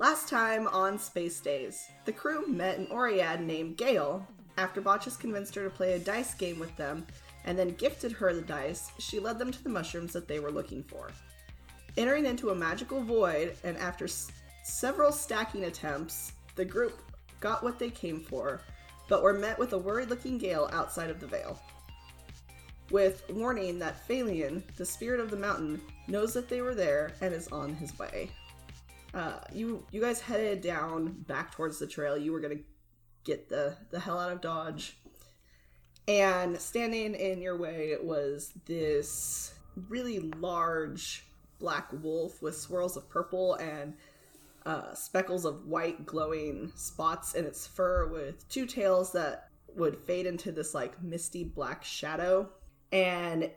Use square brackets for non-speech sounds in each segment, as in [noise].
Last time on Space Days, the crew met an Oread named Gale. After Botches convinced her to play a dice game with them and then gifted her the dice, she led them to the mushrooms that they were looking for. Entering into a magical void, and after s- several stacking attempts, the group got what they came for, but were met with a worried looking Gale outside of the veil. With warning that Phalion, the spirit of the mountain, knows that they were there and is on his way. Uh, you you guys headed down back towards the trail. You were gonna get the the hell out of Dodge. And standing in your way was this really large black wolf with swirls of purple and uh, speckles of white glowing spots in its fur with two tails that would fade into this like misty black shadow and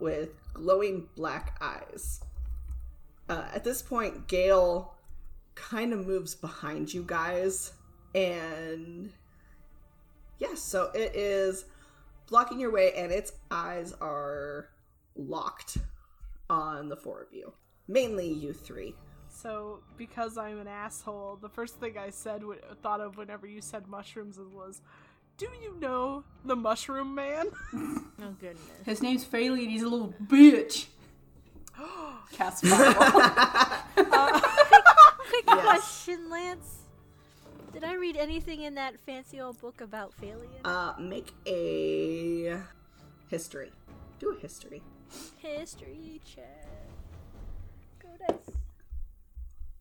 with glowing black eyes. Uh, at this point, Gale kind of moves behind you guys, and yes, so it is blocking your way, and its eyes are locked on the four of you, mainly you three. So, because I'm an asshole, the first thing I said, w- thought of whenever you said mushrooms was, "Do you know the Mushroom Man?" [laughs] Oh goodness. His name's Faley and he's a little bitch. [gasps] Cast fireball. [laughs] Uh, [laughs] Quick question, Lance. Did I read anything in that fancy old book about Phalion? Uh, make a history. Do a history. History check. Go dice.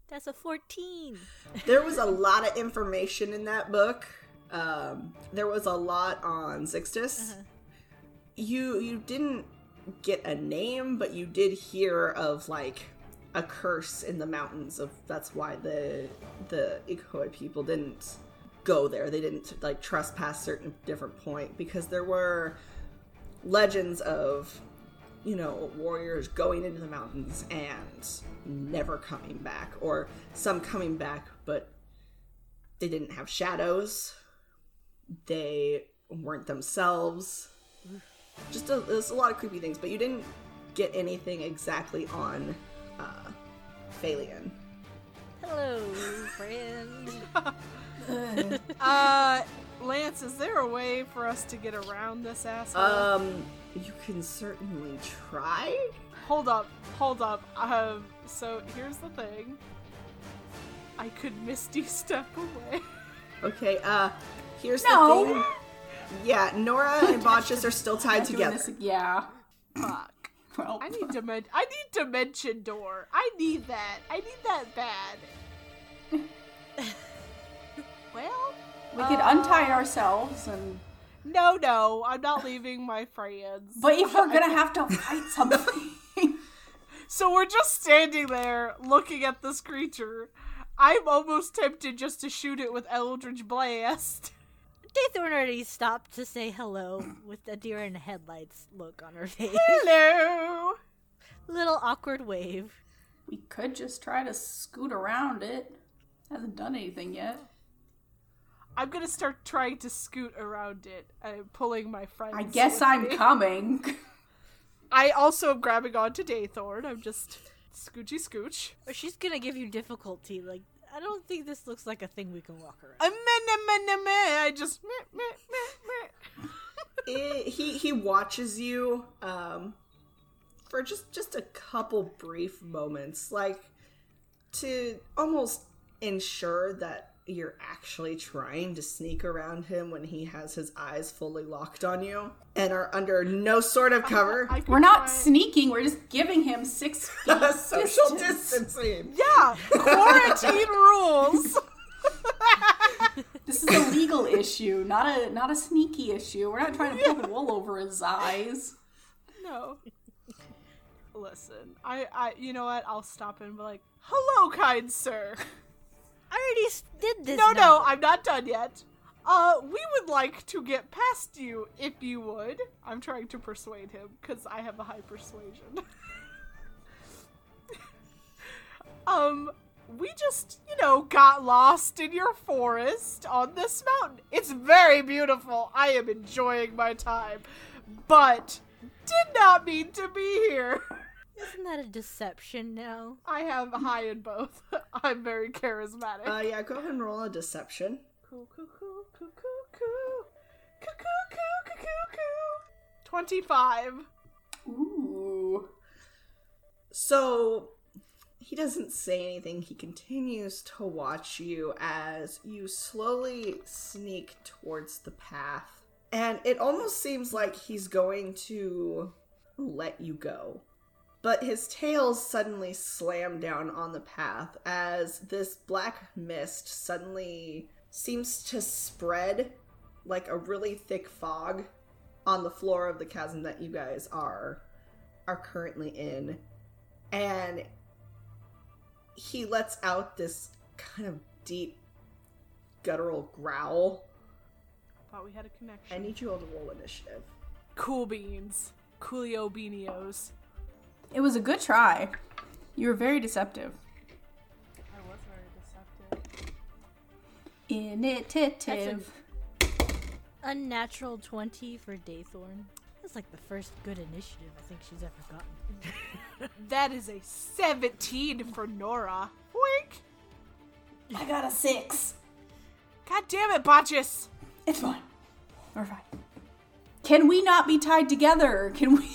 That's a 14. [laughs] there was a lot of information in that book. Um, there was a lot on Zixtus. You you didn't get a name, but you did hear of like a curse in the mountains of that's why the the Ikoi people didn't go there. They didn't like trespass certain different point because there were legends of you know, warriors going into the mountains and never coming back, or some coming back, but they didn't have shadows. They weren't themselves. Just a, there's a lot of creepy things, but you didn't get anything exactly on uh, Phalion. Hello, friend. [laughs] [laughs] uh, Lance, is there a way for us to get around this asshole? Um, you can certainly try. hold up, hold up. Um, so here's the thing. I could misty step away. Okay, uh, here's No. the thing. Yeah, Nora and [laughs] Botches are still tied together. this- yeah. Fuck. Well, I need dimen- I need dimension door. I need that. I need that bad. [laughs] well, we could untie uh, ourselves and. no, no, I'm not leaving my friends. But if we're gonna [laughs] have to fight something. [laughs] So we're just standing there looking at this creature. I'm almost tempted just to shoot it with Eldritch Blast. Daythorn already stopped to say hello with a deer in the headlights look on her face. Hello. Little awkward wave. we could just try to scoot around it. Hasn't done anything yet. I'm gonna start trying to scoot around it. I'm pulling my friends. I guess with I'm me. coming. [laughs] I also am grabbing onto Daythorn. I'm just scoochy scooch. Or she's gonna give you difficulty. Like, I don't think this looks like a thing we can walk around. I just meh, meh, meh, meh. it, he he watches you um for just just a couple brief moments like to almost ensure that you're actually trying to sneak around him when he has his eyes fully locked on you and are under no sort of cover [laughs] I could We're not try- sneaking, we're just giving him six [laughs] feet social distance. distancing [laughs] Yeah, quarantine rules. This is a legal issue, not a not a sneaky issue. We're not trying to poke wool over his eyes. No. Listen, I, I, you know what? I'll stop and be like, "Hello, kind sir." I already did this. No, no. I'm not done yet. Uh, we would like to get past you, if you would. I'm trying to persuade him because I have a high persuasion. [laughs] um, we just, you know, got lost in your forest on this mountain. It's very beautiful. I am enjoying my time, but did not mean to be here. [laughs] Isn't that a deception now? I have high in both. [laughs] I'm very charismatic. Uh, yeah, go ahead and roll a deception. Coo, coo, coo, coo, coo, coo. Coo, coo, coo, coo, coo, coo. 25. Ooh. So he doesn't say anything. He continues to watch you as you slowly sneak towards the path. And it almost seems like he's going to let you go. But his tail suddenly slammed down on the path as this black mist suddenly seems to spread like a really thick fog on the floor of the chasm that you guys are are currently in and he lets out this kind of deep guttural growl. Thought we had a connection. I need you all to roll initiative. Cool beans. Coolio beanios. It was a good try. You were very deceptive. I was very deceptive. Initiative. Unnatural 20 for Daythorn. That's like the first good initiative I think she's ever gotten. [laughs] [laughs] That is a 17 for Nora. Wink! I got a six. God damn it, Botchus! It's fine. We're fine. Can we not be tied together? Can we?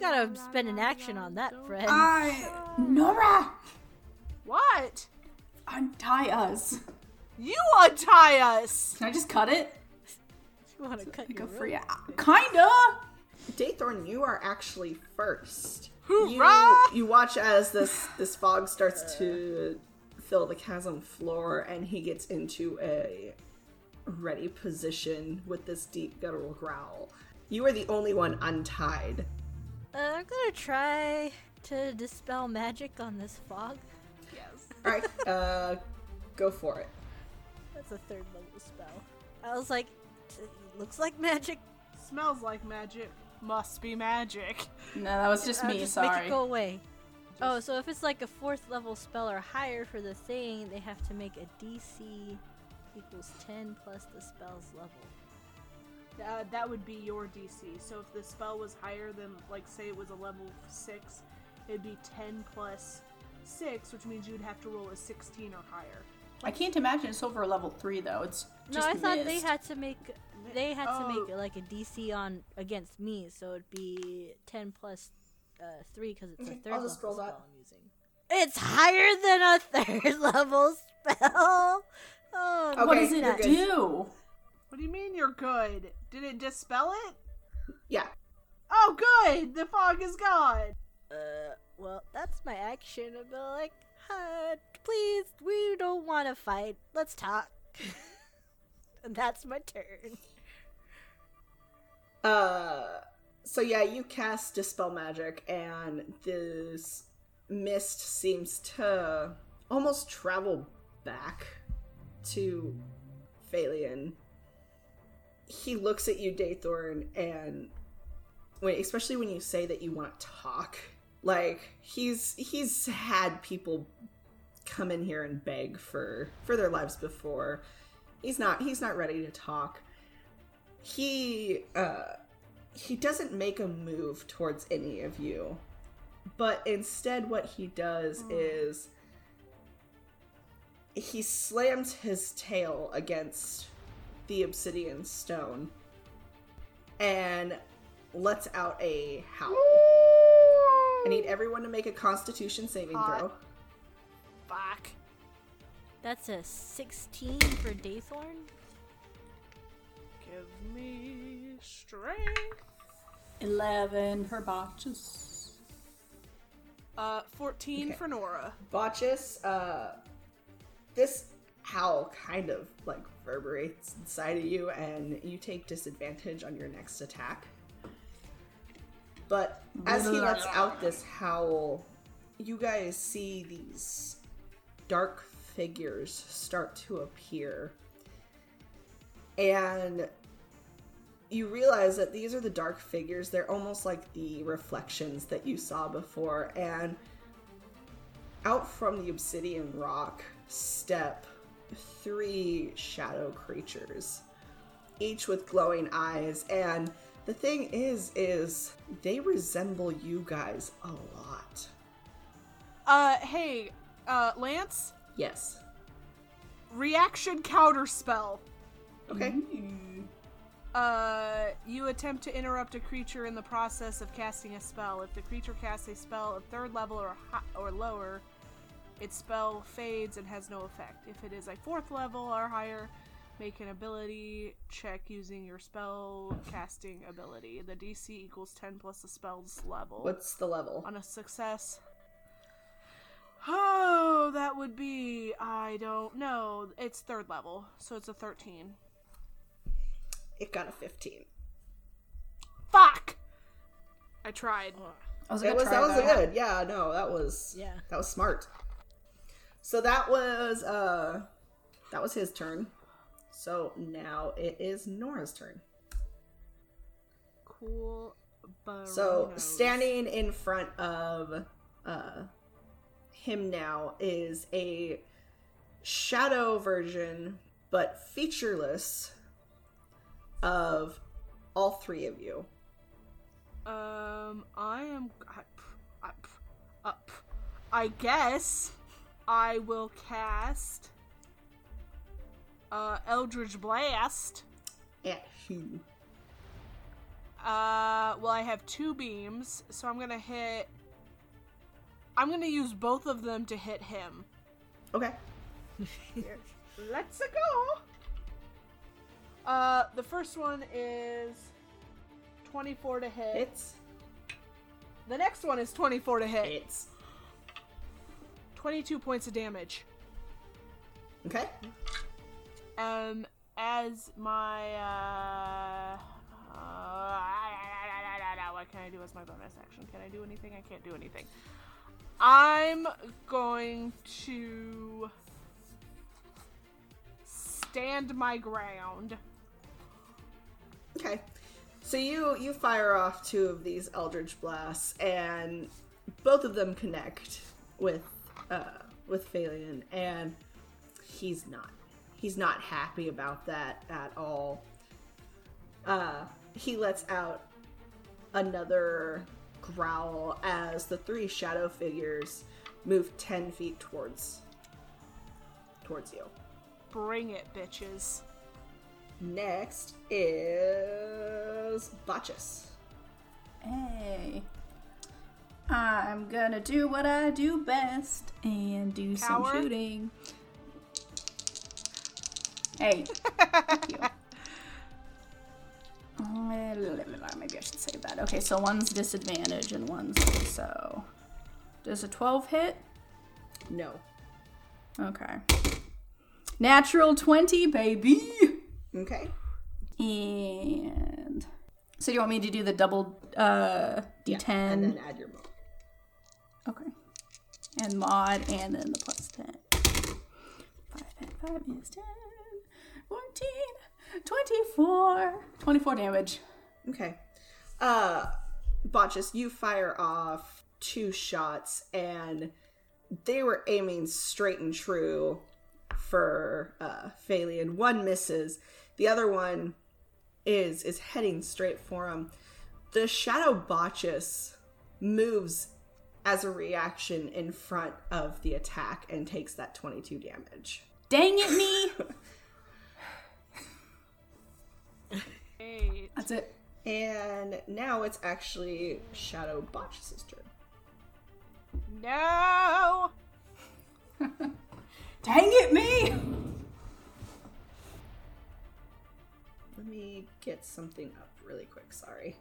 You gotta spend an action on that, friend. I. Nora! What? Untie us. You untie us! Can I just cut it? you wanna cut Like your a rope? free. Kinda! Daythorn, you are actually first. Hoorah! You, you watch as this this fog starts to fill the chasm floor, and he gets into a ready position with this deep guttural growl. You are the only one untied. Uh, I'm gonna try to dispel magic on this fog. Yes. [laughs] All right, uh, go for it. That's a third level spell. I was like, looks like magic. Smells like magic. Must be magic. No, that was just me. just make it go away. Oh, so if it's like a fourth level spell or higher for the thing, they have to make a DC equals 10 plus the spell's level. Uh, that would be your DC. So if the spell was higher than, like, say it was a level 6, it'd be 10 plus 6, which means you'd have to roll a 16 or higher. I can't imagine it's over a level three though. It's No, I thought they had to make they had to make Oh. like a DC on against me, so it'd be 10 plus uh, 3 because it's a Okay, third I'll level just roll spell that. I'm using. It's higher than a [laughs] third level spell. Oh, Okay, What does it you're good. do? What do you mean you're good? Did it dispel it? Yeah. Oh, good! The fog is gone! Uh, well, that's my action. I'm like, uh, please, we don't want to fight. Let's talk. [laughs] and that's my turn. Uh, so yeah, you cast dispel magic, and this mist seems to almost travel back to Phalion. He looks at you, Daythorn, and wait, especially when you say that you want to talk. Like he's he's had people come in here and beg for for their lives before. He's not he's not ready to talk he uh he doesn't make a move towards any of you but instead what he does is he slams his tail against the obsidian stone and lets out a howl i need everyone to make a constitution saving Hot. throw Fuck. That's a 16 for Daythorn. Give me strength. Eleven her botches. Uh, 14 Okay. for Nora. Botchus, uh, this howl kind of like reverberates inside of you, and you take disadvantage on your next attack. But as he lets out this howl, you guys see these dark figures start to appear. And you realize that these are the dark figures. They're almost like the reflections that you saw before. And out from the obsidian rock step three shadow creatures, each with glowing eyes, and The thing is, is they resemble you guys a lot. Uh, hey, uh, Lance, Yes. reaction counter spell. Okay. Uh, you attempt to interrupt a creature in the process of casting a spell. If the creature casts a spell of third level or hi- or lower, its spell fades and has no effect. If it is a fourth level or higher, make an ability check using your spell casting ability. The DC equals 10 plus the spell's level. What's the level? on a success. Oh, that would be I don't know. It's third level, so it's a 13. It got a 15. Fuck. I tried. I was It was try that was that. good. Yeah, no, that was Yeah. that was smart. So that was uh that was his turn. So now it is Nora's turn. Cool. So standing in front of uh him now is a shadow version but featureless of all three of you. Um, I am. I, uh, I guess I will cast uh, Eldritch Blast. At who? Uh, well, I have two beams, so I'm gonna hit. I'm gonna use both of them to hit him. Okay. [laughs] Let's go. Uh, the first one is 24 to hit. It's the next one is 24 to hit. it's 22 points of damage. okay. Um, as my uh, uh, what can I do as my bonus action? Can I do anything? I can't do anything. I'm going to stand my ground. Okay. So you you fire off two of these eldritch blasts, and both of them connect with uh, with Phalion, and he's not he's not happy about that at all. Uh, he lets out another growl as the three shadow figures move ten feet towards towards you. Bring it, bitches. Next is Botchus. Hey. I'm gonna do what I do best and do some shooting. Hey. [laughs] Thank you. Maybe I should save that. Okay, so one's disadvantage and one's so. Does a 12 hit? No. Okay. Natural 20, baby! Okay. And. So, do you want me to do the double uh, d10? Yeah, and then add your mo. Okay. And mod, and then the plus 10. 5 and 5 is 10. 14. 24. 24 damage. Okay. Uh Botchus, you fire off two shots and they were aiming straight and true for uh Phalion. One misses. The other one is is heading straight for him. The shadow Botchus moves as a reaction in front of the attack and takes that 22 damage. Dang it, me! [laughs] Eight. That's it. And now it's actually Shadow Botchus' turn. No. [laughs] Dang it, me! Let me get something up really quick, sorry.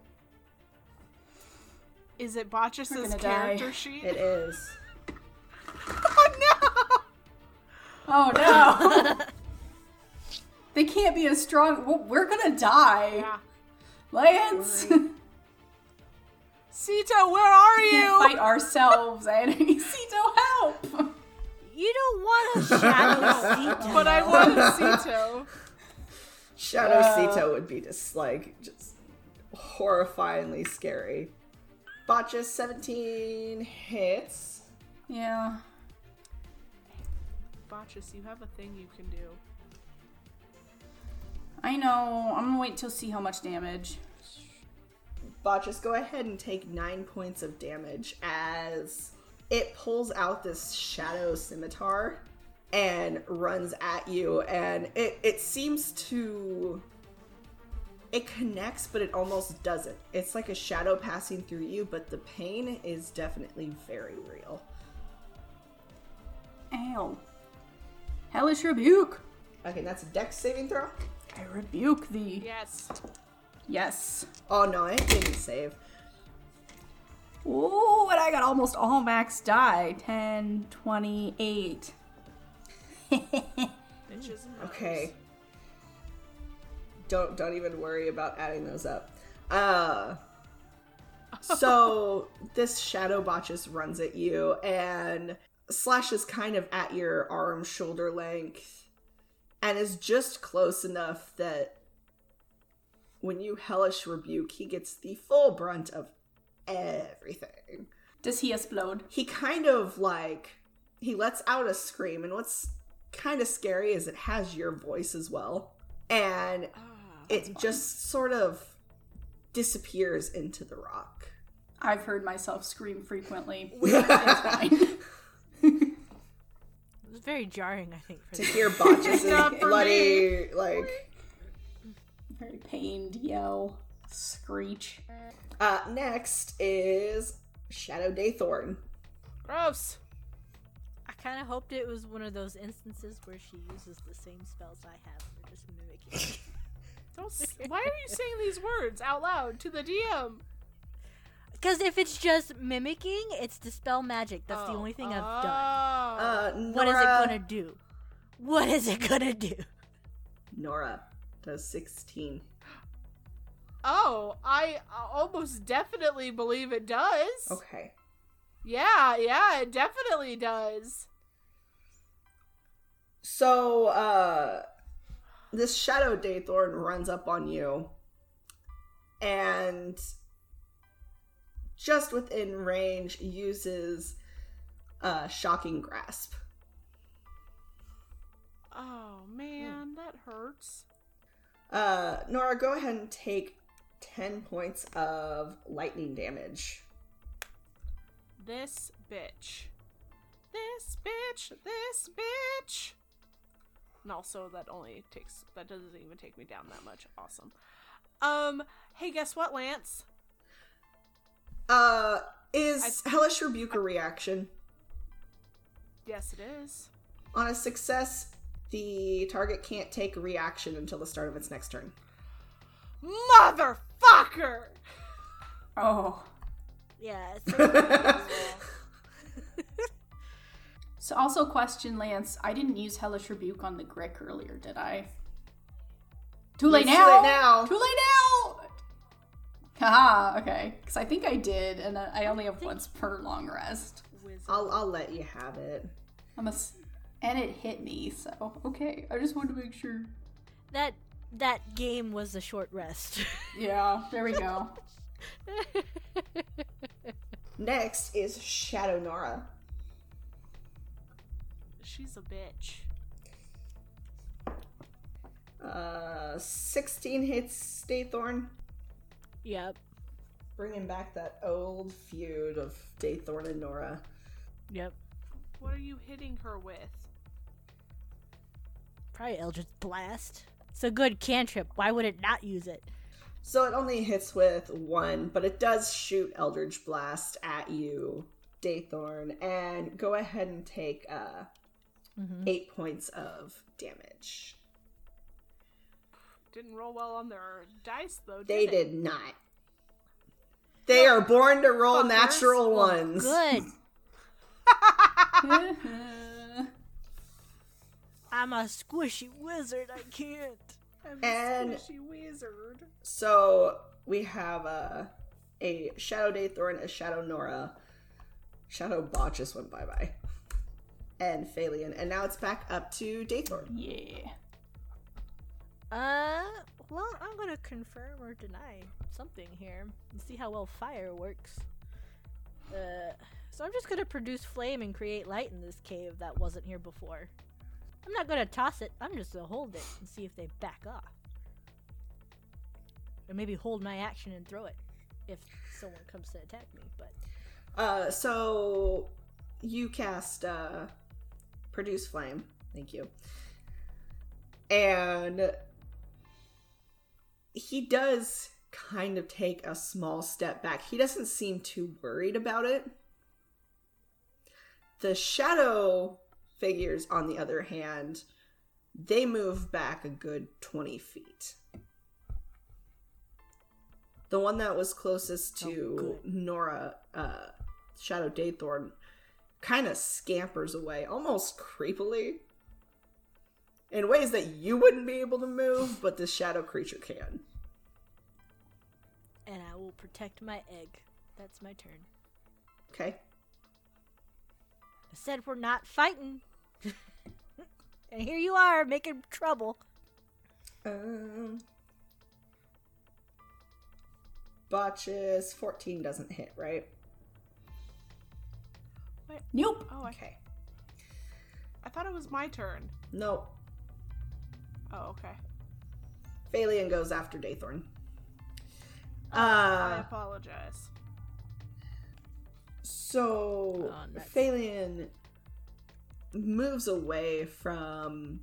Is it We're Botchus's character die. sheet? It is. [laughs] oh no! Oh no! [laughs] they can't be as strong. Well, we're gonna die. no! Yeah. Lance! [laughs] Sito, where are can't you? fight ourselves, enemy. Cito, help! You don't want a shadow seat. But I want a Sito. Shadow Uh. Sito would be just like just horrifyingly scary. Botchus 17 hits. Yeah. Botchus, you have a thing you can do. I know. I'm gonna wait till see how much damage. Botchus, go ahead and take nine points of damage as it pulls out this shadow scimitar and runs at you, and it, it seems to. It connects, but it almost doesn't. It's like a shadow passing through you, but the pain is definitely very real. Ow. Hellish rebuke. Okay, that's a dex saving throw. I rebuke thee. Yes. Yes. Oh no, it didn't save. Ooh, and I got almost all max die. 10, 28. [laughs] Bitches and hoes. Okay. Don't don't even worry about adding those up. Uh so [laughs] this shadow botches runs at you and slashes kind of at your arm shoulder length and is just close enough that when you hellish rebuke he gets the full brunt of everything Does he explode? he kind of like he lets out a scream and what's kind of scary is it has your voice as well and it just sort of disappears into the rock I've heard myself scream frequently. [laughs] it's fine. It was very jarring, I think, for to them. hear [laughs] botches Not for bloody like Very pained yell, screech. uh next is shadow daythorn Gross. I kind of hoped it was one of those instances where she uses the same spells I have for just mimicking. [laughs] Don't. s- Why are you saying these words out loud to the DM? Because if it's just mimicking, it's dispel magic. That's the Oh. only thing I've done. Oh. uh What is it gonna do? What is it gonna do? Nora does 16 Oh, I almost definitely believe it does. okay Yeah, yeah, it definitely does. So, uh, this Shadow Daythorn runs up on you, and just within range uses uh, Shocking Grasp. Oh man, that hurts. Uh, Nora, go ahead and take 10 points of lightning damage. This bitch. This bitch. This bitch. And also, that only takes. That doesn't even take me down that much. Awesome. Um. Hey, guess what, Lance? Uh, is Hellish Rebuke a reaction? Yes, it is. On a success, the target can't take a reaction until the start of its next turn. Motherfucker! Oh. Yeah. [laughs] It's like- So also question, Lance, I didn't use Hellish Rebuke on the Grick earlier, did I? Too late now! too late now. Too late now! Haha, okay. Because I think I did, and I only have once per long rest. I'll I'll let you have it. I'm a s- and it hit me, so okay. I just wanted to make sure. that that game was a short rest. [laughs] Yeah, there we go. [laughs] Next is Shadow Nora. She's a bitch. Uh, 16 hits Daythorn, yep. bringing back that old feud of Daythorn and Nora. Yep. What are you hitting her with? Probably Eldritch Blast. It's a good cantrip. Why would it not use it? So it only hits with one, but it does shoot Eldritch Blast at you, Daythorn, and go ahead and take uh, eight points of damage. Didn't roll well on their dice though. Did They it? did not. They are born to roll Fuckers. natural ones. Good. [laughs] [laughs] I'm a squishy wizard. I can't. I'm And- a squishy wizard. So we have uh, a Shadow Daythorn, a Shadow Nora, Shadow Botch just went bye bye, and Phalion, and now it's back up to Daythorn. yeah. Uh, well, I'm gonna confirm or deny something here and see how well fire works. Uh, so I'm just gonna produce flame and create light in this cave that wasn't here before. I'm not gonna toss it. I'm just gonna hold it and see if they back off, or maybe hold my action and throw it. if someone comes to attack me. But Uh, so you cast uh, produce flame. Thank you. And he does kind of take a small step back. He doesn't seem too worried about it. The shadow figures, on the other hand, they move back a good 20 feet. The one that was closest to Oh. Nora, uh, Shadow Daythorn, kind of scampers away, almost creepily, in ways that you wouldn't be able to move, but this shadow creature can. and I will protect my egg. That's my turn. Okay? I said we're not fighting. [laughs] and here you are making trouble. Um, botches 14 doesn't hit, right? Nope. Oh, I, Okay. I thought it was my turn. No, Oh, okay. Phalion goes after Daythorn. I Uh, apologize. so Oh, nuts. Phalion moves away from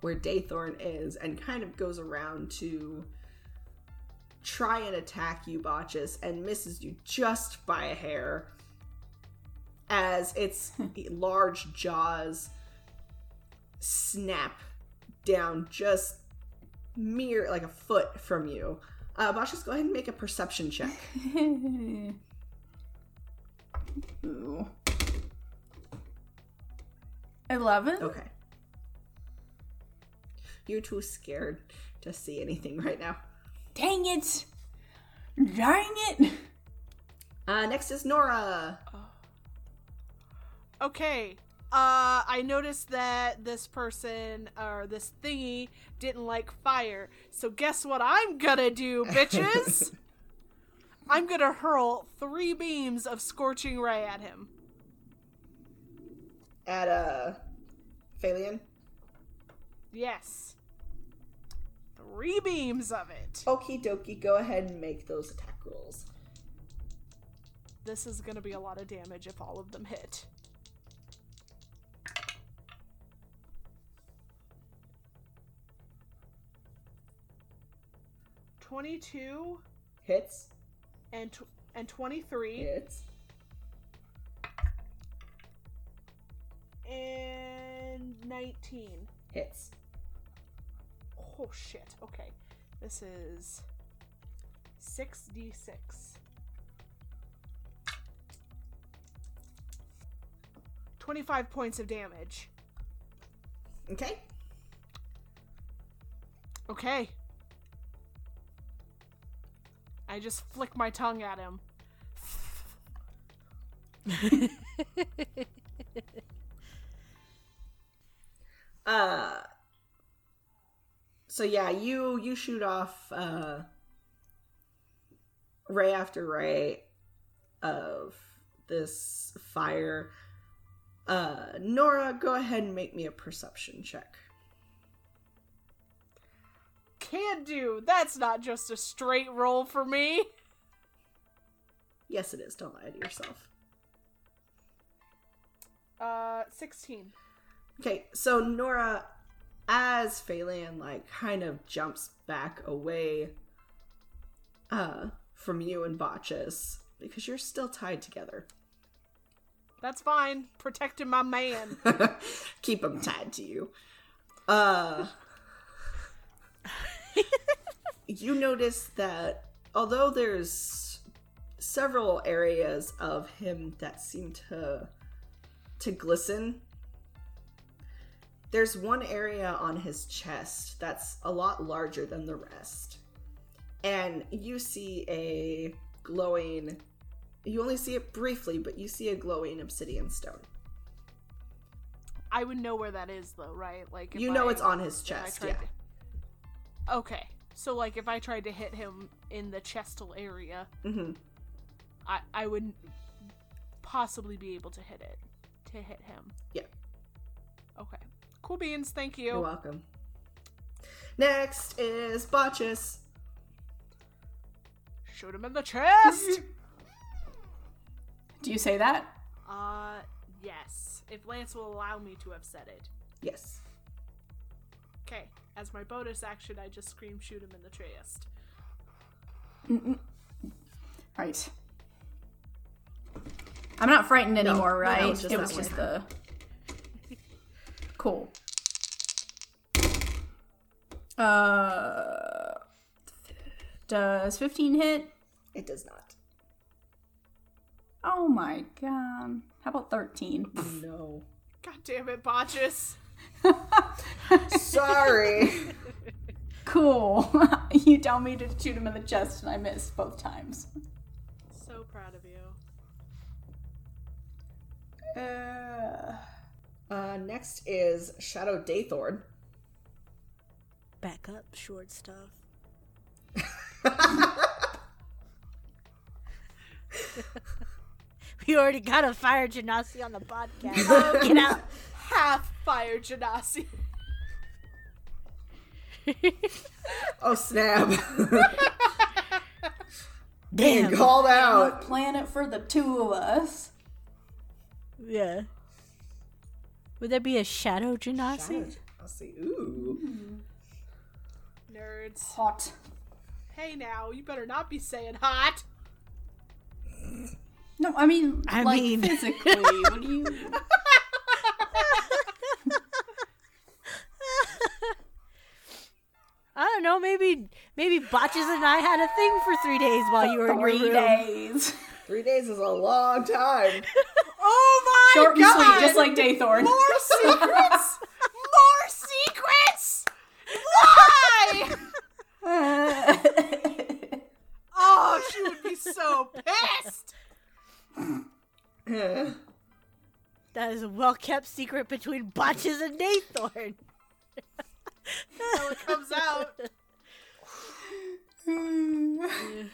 where Daythorn is and kind of goes around to try and attack you, Botches, and misses you just by a hair as its large jaws snap down just mere like a foot from you. Uh, Botches, go ahead and make a perception check. Ooh. [laughs] Eleven. Okay. You're too scared to see anything right now. Dang it! Dang it! Uh, next is Nora. Okay. Uh, I noticed that this person or this thingy didn't like fire. So guess what I'm gonna do, bitches? [laughs] I'm gonna hurl three beams of scorching ray at him. At uh, Phalion. Yes. Three beams of it. Okie dokie, go ahead and make those attack rolls. This is gonna be a lot of damage if all of them hit. Twenty-two Hits. and tw- and twenty-three Hits. and nineteen. Hits. Oh shit. Okay, this is six d six. Twenty-five points of damage. Okay. Okay. I just flick my tongue at him. [laughs] Uh. So yeah, you you shoot off uh, ray after ray of this fire. Uh, Nora, go ahead and make me a perception check. Can do. That's not just a straight roll for me. Yes, it is. Don't lie to yourself. Uh, 16. Okay, so Nora, as Phalion like kind of jumps back away uh from you and Botches, because you're still tied together. That's fine. Protecting my man. [laughs] Keep them tied to you. Uh [laughs] [laughs] you notice that although there's several areas of him that seem to to glisten there's one area on his chest that's a lot larger than the rest. And you see a glowing you only see it briefly but you see a glowing obsidian stone. I would know where that is, though, right? Like, you know I- it's on his chest yeah. to- Okay. So, like, if I tried to hit him in the chestal area, hmm I I would possibly be able to hit it. To hit him. Yeah. Okay. Cool beans. Thank you. You're welcome. Next is Botches. Shoot him in the chest! [laughs] Do you say that? uh, yes. If Lance will allow me to have said it. Yes. Okay, as my bonus action, I just scream shoot him in the chest. Right. I'm not frightened anymore, no, right? it was just it was just the. Cool. Uh. Does 15 hit? It does not. Oh my god. How about 13? No. God damn it, Botches! Sorry. cool. [laughs] you tell me to shoot him in the chest and I missed both times. So proud of you. Uh, uh, next is Shadow Daythorn. Back up, short stuff. [laughs] [laughs] we already got a fire genasi on the podcast. Get out. Half fire Genasi. [laughs] Oh snap! [laughs] Damn. Called out. Planet for the two of us. Yeah. Would there be a shadow genasi? I'll see. Ooh. Hmm. Nerds. Hot. Hey now, you better not be saying hot! No, I mean, I like mean- physically. what do you? [laughs] I don't know. Maybe maybe Botches and I had a thing for three days while you were in your Three room. days. Three days is a long time. [laughs] Oh my Short and god! sweet, just like Daythorn. More secrets! More secrets! Why? [laughs] Oh, she would be so pissed! [laughs] That is a well kept secret between Botches and Daythorn. So it comes out. [laughs]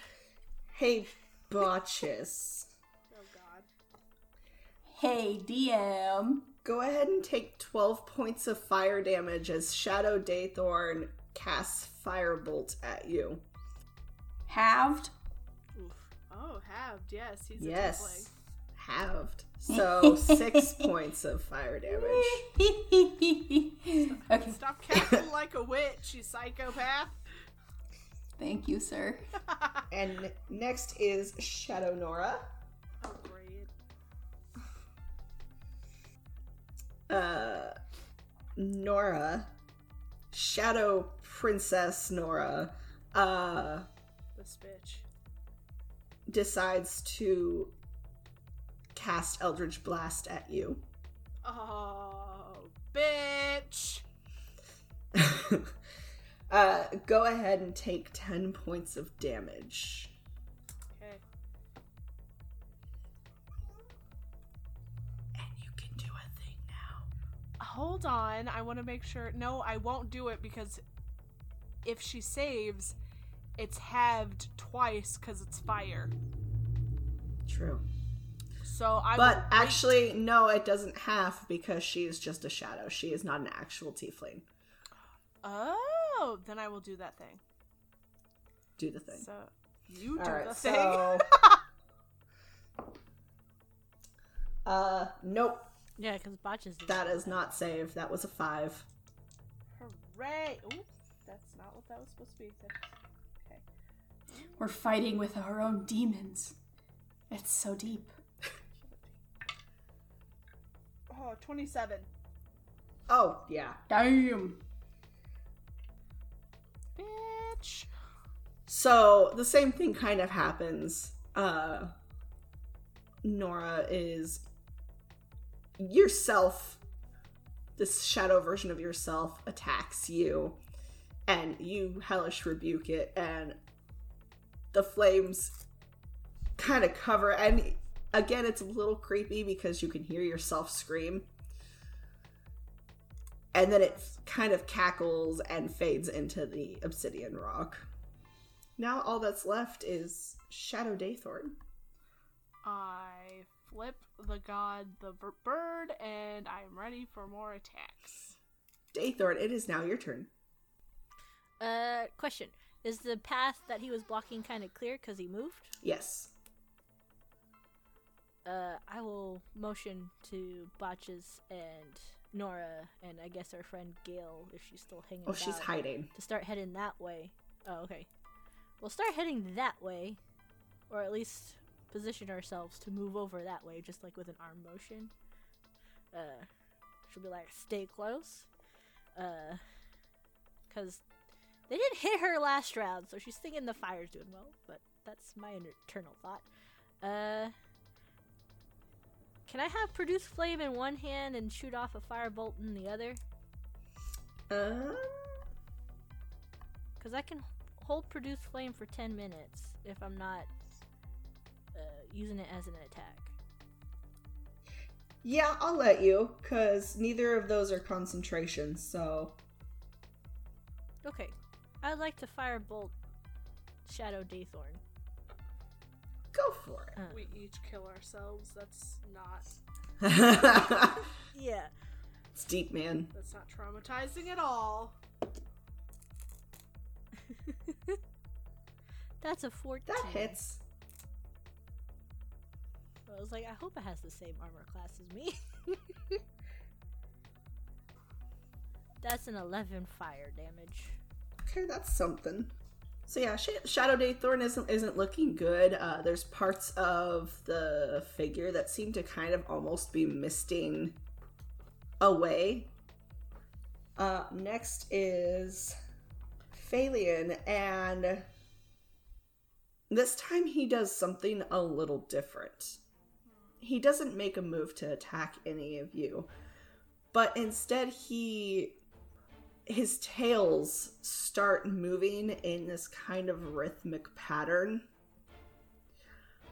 hey, Botches. Oh god. hey, DM. Go ahead and take 12 points of fire damage as Shadow Daythorn casts Firebolt at you. Halved. Oof. Oh, halved. Yes, he's a Yes. Halved. So, six [laughs] points of fire damage. okay. Stop casting like a witch, you psychopath. Thank you, sir. [laughs] And next is Shadow Nora. Oh, great. Uh, Nora. Shadow Princess Nora. Uh, This bitch. decides to cast Eldritch Blast at you. Oh, bitch. [laughs] uh, go ahead and take 10 points of damage. Okay. And you can do a thing now. Hold on. I want to make sure. No, I won't do it because if she saves, it's halved twice because it's fire. True. So I. will But wait- actually, no, it doesn't have because she is just a shadow. She is not an actual tiefling. Oh, then I will do that thing. Do the thing. So you do All right, the thing. so. [laughs] uh, nope. Yeah, because Botches. That is not save. That was a five. Hooray! Ooh, that's not what that was supposed to be. Okay. We're fighting with our own demons. It's so deep. Oh, 27. Oh, yeah. Damn. Bitch. So the same thing kind of happens. Uh Nora is yourself this shadow version of yourself attacks you and you hellish rebuke it and the flames kind of cover and again it's a little creepy because you can hear yourself scream and then it kind of cackles and fades into the obsidian rock now all that's left is Shadow Daythorn. I flip the god the b- bird and I'm ready for more attacks. Daythorn, it is now your turn. Uh, question: Is the path that he was blocking kind of clear because he moved? Yes. Uh, I will motion to Botches and Nora, and I guess our friend Gale, if she's still hanging Oh, about, she's hiding. to start heading that way. Oh, okay. We'll start heading that way, or at least position ourselves to move over that way, just like with an arm motion. Uh, she'll be like, "Stay close," uh, because they didn't hit her last round, so she's thinking the fire's doing well. But that's my internal thought. Uh, can I have produce flame in one hand and shoot off a firebolt in the other? Um, Because I can hold produce flame for 10 minutes if I'm not uh, using it as an attack. yeah, I'll let you, because neither of those are concentrations, so. Okay. I'd like to firebolt Shadow Daythorn. Go for it. We each kill ourselves. That's not. [laughs] yeah. it's deep, man. That's not traumatizing at all. [laughs] That's a 14. That hits. I was like, I hope it has the same armor class as me. [laughs] That's an 11 fire damage. Okay, that's something. So yeah, Sh- Shadow Daythorn isn't isn't looking good. Uh, there's parts of the figure that seem to kind of almost be misting away. Uh, next is Phalion, and this time he does something a little different. He doesn't make a move to attack any of you, but instead he his tails start moving in this kind of rhythmic pattern.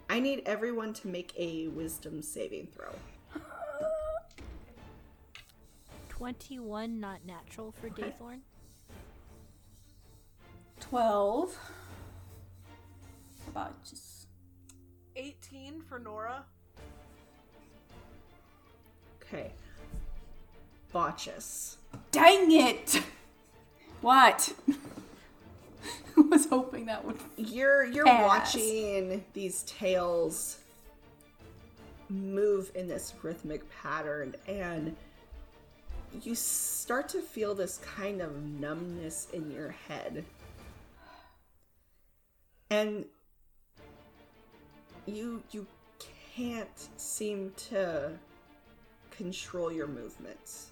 I need everyone to make a wisdom saving throw. [gasps] 21 not natural for Okay. Daythorn. 12. How about just 18 for Nora. Okay. Botchus. Dang it! What? [laughs] I was hoping that would. You're you're Pass. watching these tails move in this rhythmic pattern and you start to feel this kind of numbness in your head. And you you can't seem to control your movements.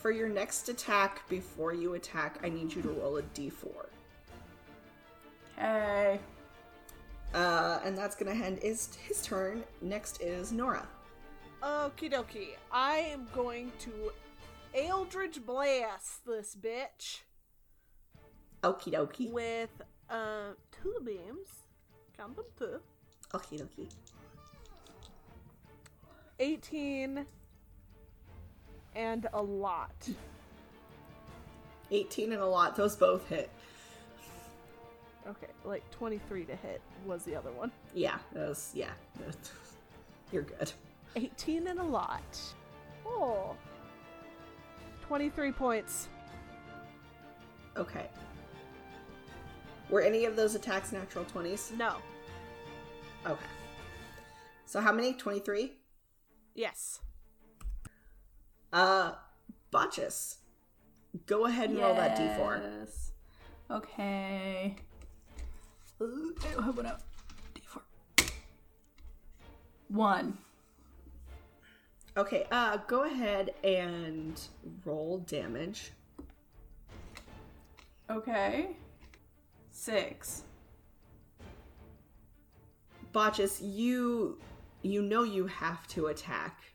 For your next attack before you attack, I need you to roll a d4. Okay. Uh, and that's gonna end is his turn. Next is Nora. Okie dokie. I am going to Eldritch Blast this bitch Okie dokie. with uh two beams. Count them two. Okie dokie. 18 and a lot. 18 and a lot. Those both hit. Okay, like 23 to hit was the other one. Yeah, those, yeah. [laughs] You're good. 18 and a lot. Oh. 23 points. Okay. Were any of those attacks natural 20s? No. Okay. So how many? 23? Yes. Uh, Botchus. Go ahead and roll that d4. Okay. Ooh, I don't have one out. D4. One. Okay, uh, go ahead and roll damage. Okay. Six. Botchus, you you know you have to attack,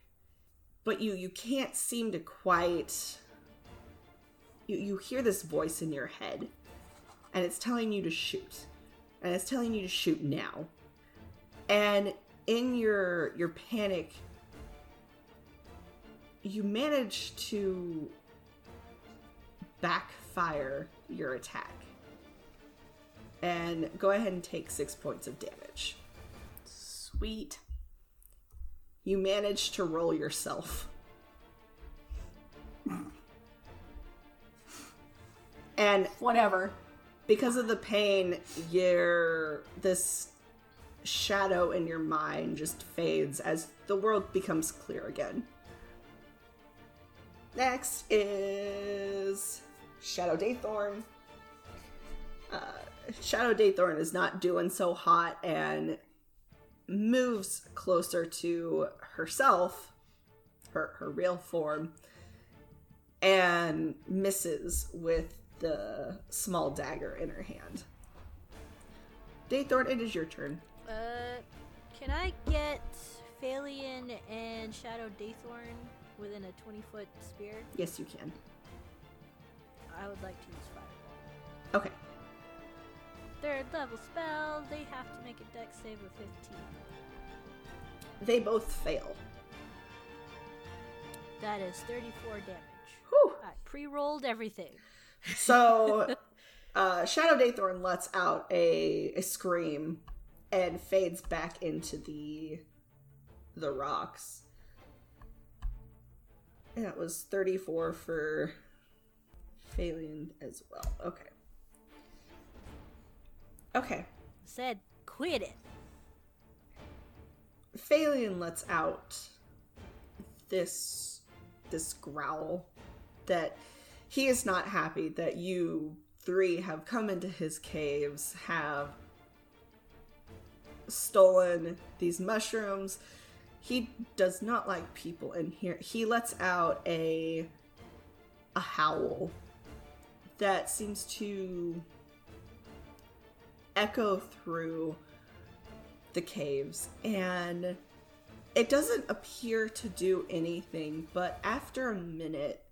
but you you can't seem to quite you you hear this voice in your head and it's telling you to shoot. And it's telling you to shoot now. And in your your panic you manage to backfire your attack. And go ahead and take 6 points of damage. Sweet. You manage to roll yourself. And Whatever. because of the pain, your this shadow in your mind just fades as the world becomes clear again. Next is Shadow Daythorn. Uh, Shadow Daythorn is not doing so hot and moves closer to herself, her her real form, and misses with the small dagger in her hand. Daythorn, it is your turn. Uh, can I get Phalion and Shadow Daythorn within a 20 foot sphere? Yes, you can. I would like to use Fireball. Okay. Third level spell, they have to make a dex save of 15. They both fail. That is 34 damage. Whew. I pre rolled everything. So, [laughs] uh, Shadow Daythorn lets out a, a scream and fades back into the the rocks. And that was 34 for Phalion as well. Okay. Okay. Said, quit it. Phalion lets out this this growl that he is not happy that you three have come into his caves, have stolen these mushrooms. He does not like people in here. He lets out a a howl that seems to echo through the caves and it doesn't appear to do anything but after a minute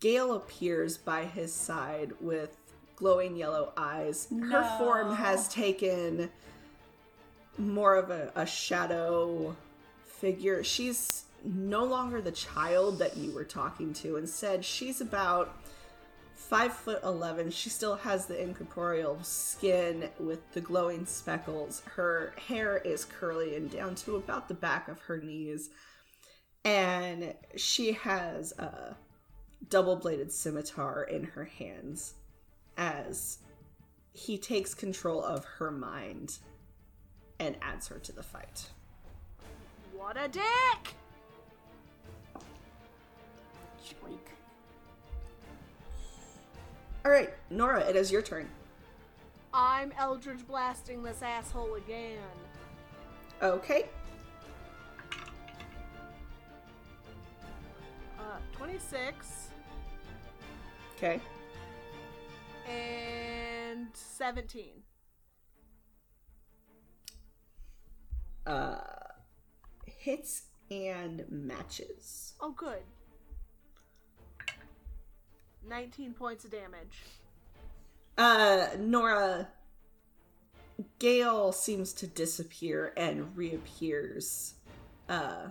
gale appears by his side with glowing yellow eyes. Her form has taken more of a, a shadow figure. She's no longer the child that you were talking to. Instead she's about five foot eleven. She still has the incorporeal skin with the glowing speckles. Her hair is curly and down to about the back of her knees, and she has a double bladed scimitar in her hands as he takes control of her mind and adds her to the fight. What a dick! Shriek. All right, Nora, it is your turn. I'm Eldritch blasting this asshole again. Okay. Uh, 26 Okay. and 17. Uh, hits and matches. Oh, good. 19 points of damage. Uh, Nora, Gale seems to disappear and reappears, uh,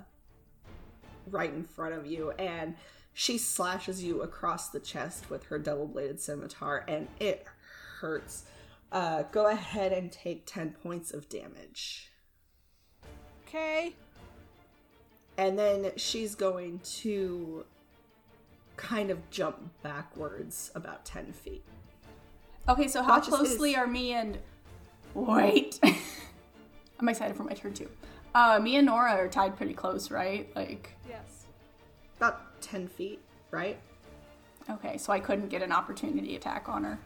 right in front of you, and she slashes you across the chest with her double bladed scimitar, and it hurts. Uh, go ahead and take 10 points of damage. Okay. And then she's going to kind of jump backwards about 10 feet. Okay, so how Watch closely is- are me and wait? [laughs] I'm excited for my turn too. Uh, me and Nora are tied pretty close, right? Like, Yes. About 10 feet, right? okay, so I couldn't get an opportunity attack on her.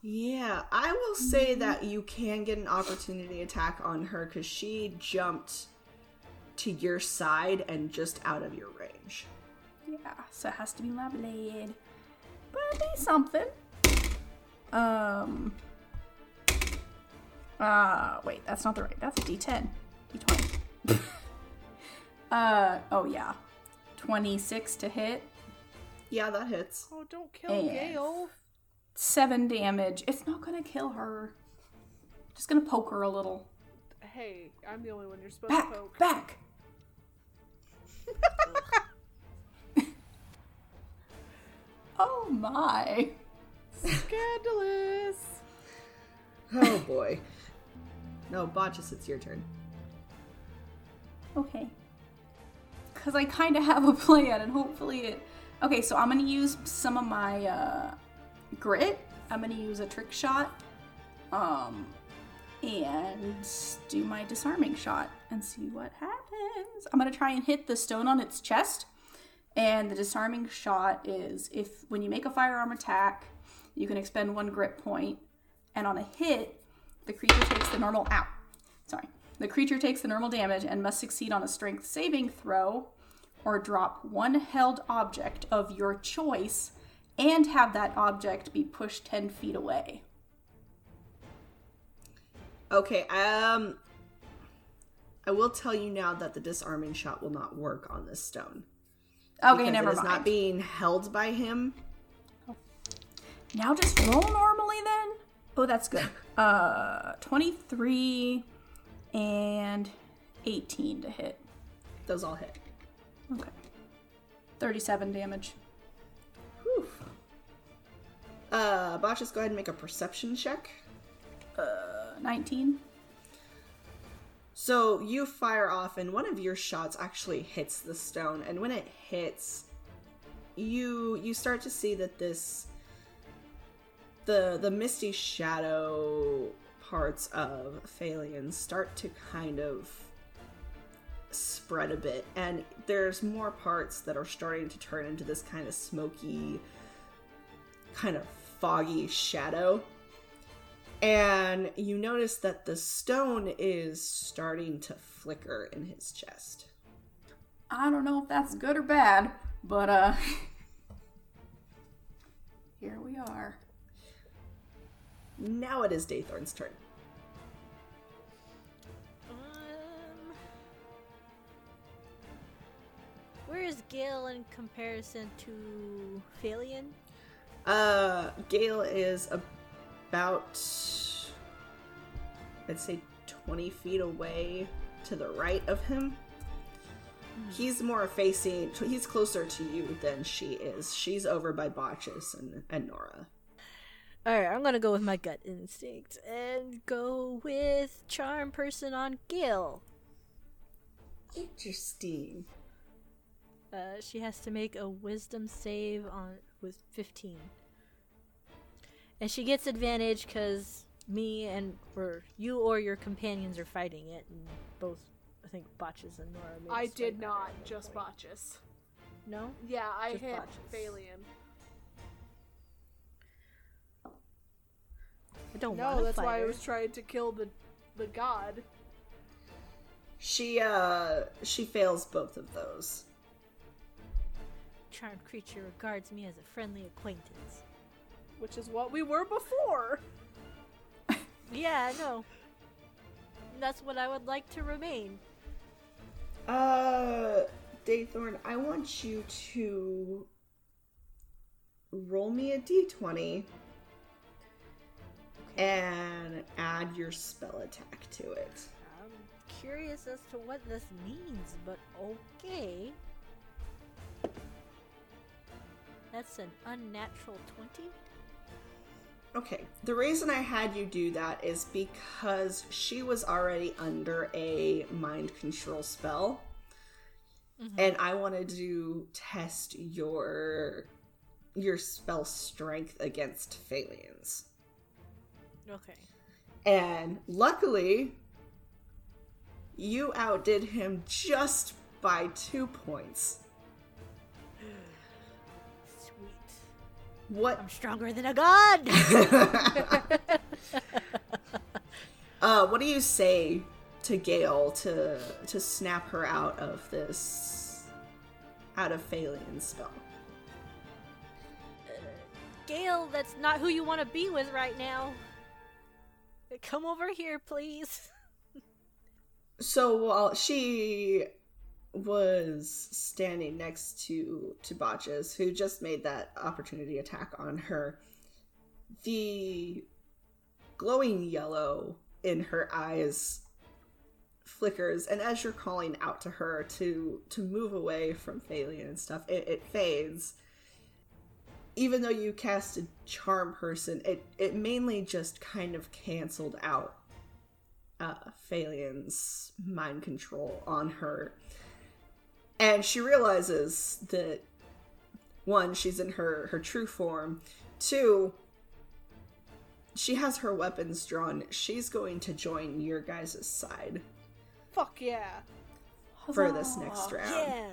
Yeah, I will say that you can get an opportunity attack on her because she jumped to your side and just out of your range. Yeah, so it has to be my blade. But at least something. Um. Uh, wait, that's not the right. That's a D10. D20. uh, oh yeah. 26 to hit. Yeah, that hits. Oh, don't kill And- Gale. 7 damage. It's not gonna kill her. Just gonna poke her a little. Hey, I'm the only one you're supposed to Back! poke. Back! [laughs] oh my. Scandalous. Oh boy. no, Botchus, it's your turn. Okay. Because I kind of have a plan, and hopefully it. Okay, so I'm gonna use some of my uh, grit I'm gonna use a trick shot, um, and do my disarming shot and see what happens. I'm gonna try and hit the stone on its chest. And the disarming shot is if when you make a firearm attack, you can expend one grit point, and on a hit, the creature takes the normal out. Sorry. The creature takes the normal damage and must succeed on a strength saving throw or drop one held object of your choice and have that object be pushed 10 feet away. Okay, um I will tell you now that the disarming shot will not work on this stone. Okay, never mind. not being held by him. now just roll normally then. Oh, that's good. [laughs] Uh 23 and 18 to hit. Those all hit. Okay. 37 damage. Whew. Uh Botchus, go ahead and make a perception check. Uh 19. So you fire off, and one of your shots actually hits the stone. And when it hits, you you start to see that this the the misty shadow parts of Phalion start to kind of spread a bit, and there's more parts that are starting to turn into this kind of smoky, kind of foggy shadow and you notice that the stone is starting to flicker in his chest. I don't know if that's good or bad, but uh [laughs] here we are. Now it is Daythorn's turn. Um, where is Gale in comparison to Phalion? Uh, Gale is about, I'd say, 20 feet away to the right of him. He's more facing, he's closer to you than she is. She's over by Botchus and, and Nora. Alright, I'm gonna go with my gut instinct and go with Charm Person on Gale. Interesting. Uh, she has to make a Wisdom save on with 15, and she gets advantage because me and or you or your companions are fighting it, and both I think Botchus and Nora. Made I did not, just away. botches. No, Yeah, I Just hit botches. Phalion. I don't No, want that's fight why I was trying to kill the the god. She, uh, she fails both of those. Charmed creature regards me as a friendly acquaintance. Which is what we were before. Yeah, I know. That's what I would like to remain. Uh, Daythorn, I want you to roll me a d20 and add your spell attack to it. I'm curious as to what this means, but okay. That's an unnatural 20? Okay, the reason I had you do that is because she was already under a mind control spell. Mm-hmm. And I wanted to test your your spell strength against Phalions. Okay. And luckily, you outdid him just by two points. What? I'm stronger than a god! [laughs] Uh, what do you say to Gale to to snap her out of this, out of Phalion's spell? Gale, that's not who you want to be with right now. Come over here, please. So while she was standing next to to Botchus, who just made that opportunity attack on her, the glowing yellow in her eyes flickers, and as you're calling out to her to to move away from Phalion and stuff, it, it fades. Even though you cast a charm person, it it mainly just kind of canceled out uh, Phalion's mind control on her. And she realizes that one, she's in her, her true form. Two, she has her weapons drawn. She's going to join your guys' side Fuck yeah. for this next round. Yeah.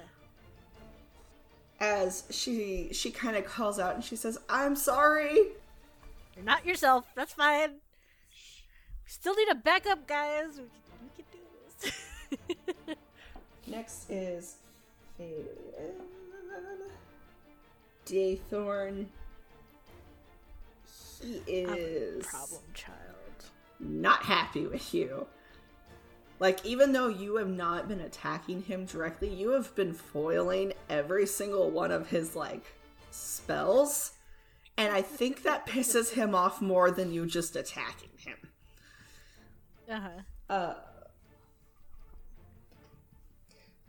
As she she kind of calls out and she says, "I'm sorry." You're not yourself. That's fine. We still need a backup, guys. We can, we can do this. [laughs] Next is. Daythorn. He is Problem child. not happy with you. Like, even though you have not been attacking him directly, you have been foiling every single one of his, like, spells. And I think that pisses him off more than you just attacking him. [laughs] Uh-huh. Uh,